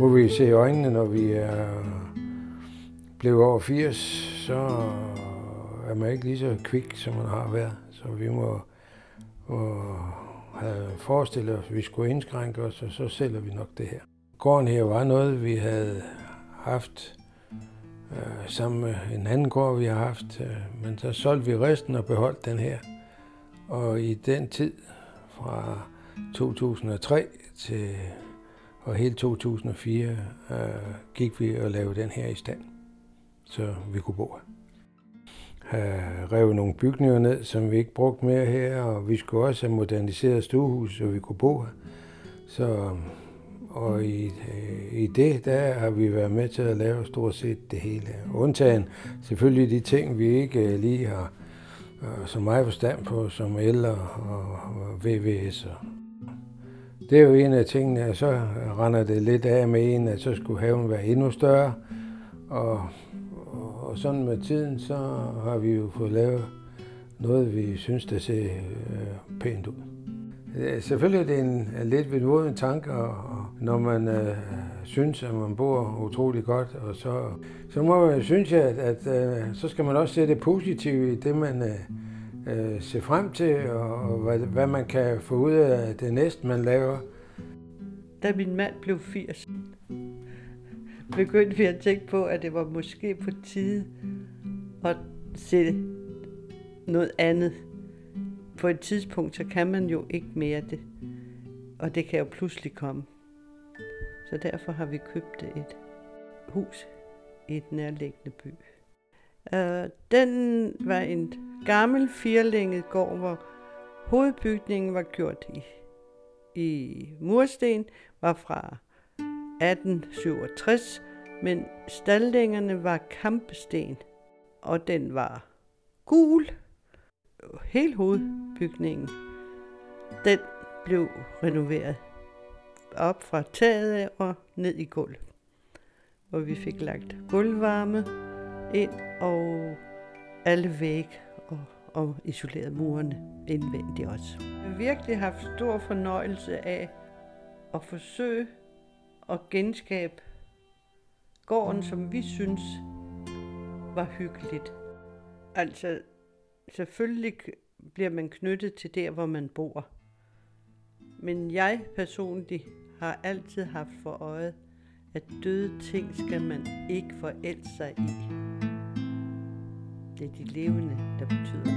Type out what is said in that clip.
må vi se i øjnene, når vi er blevet over 80, så er man ikke lige så kvik, som man har været. Så vi må, må have forestillet os, at vi skulle indskrænke os, og så sælger vi nok det her. Gården her var noget, vi havde haft øh, sammen med en anden gård, vi har haft, øh, men så solgte vi resten og beholdt den her. Og i den tid, fra 2003 til og hele 2004 øh, gik vi og lavede den her i stand, så vi kunne bo her. Øh, rev nogle bygninger ned, som vi ikke brugte mere her, og vi skulle også have moderniseret stuehus, så vi kunne bo her. Så, og i, øh, i det, der har vi været med til at lave stort set det hele. Undtagen selvfølgelig de ting, vi ikke øh, lige har øh, så meget forstand på, som el og, og VVS og det er jo en af tingene, og så render det lidt af med en, at så skulle haven være endnu større. Og, og sådan med tiden, så har vi jo fået lavet noget, vi synes, der ser øh, pænt ud. Øh, selvfølgelig er det en, en lidt vedmoden tanke, og, og når man øh, synes, at man bor utrolig godt, og så, så må man synes, at, at øh, så skal man også se det positive i det, man øh, øh, se frem til, og, og hvad, hvad man kan få ud af det næste, man laver. Da min mand blev 80, begyndte vi at tænke på, at det var måske på tide at se noget andet. På et tidspunkt, så kan man jo ikke mere det. Og det kan jo pludselig komme. Så derfor har vi købt et hus i et nærliggende by. Øh, den var en gammel firlænget gård, hvor hovedbygningen var gjort i, i mursten, var fra 1867, men staldingerne var kampesten, og den var gul. Hele hovedbygningen, den blev renoveret op fra taget og ned i gulv. Hvor vi fik lagt gulvvarme ind og alle væg og, og isoleret murene indvendigt også. Jeg har virkelig haft stor fornøjelse af at forsøge at genskabe gården, som vi synes var hyggeligt. Altså, selvfølgelig bliver man knyttet til der, hvor man bor. Men jeg personligt har altid haft for øje, at døde ting skal man ikke forælde sig i. Det er de levende, der betyder.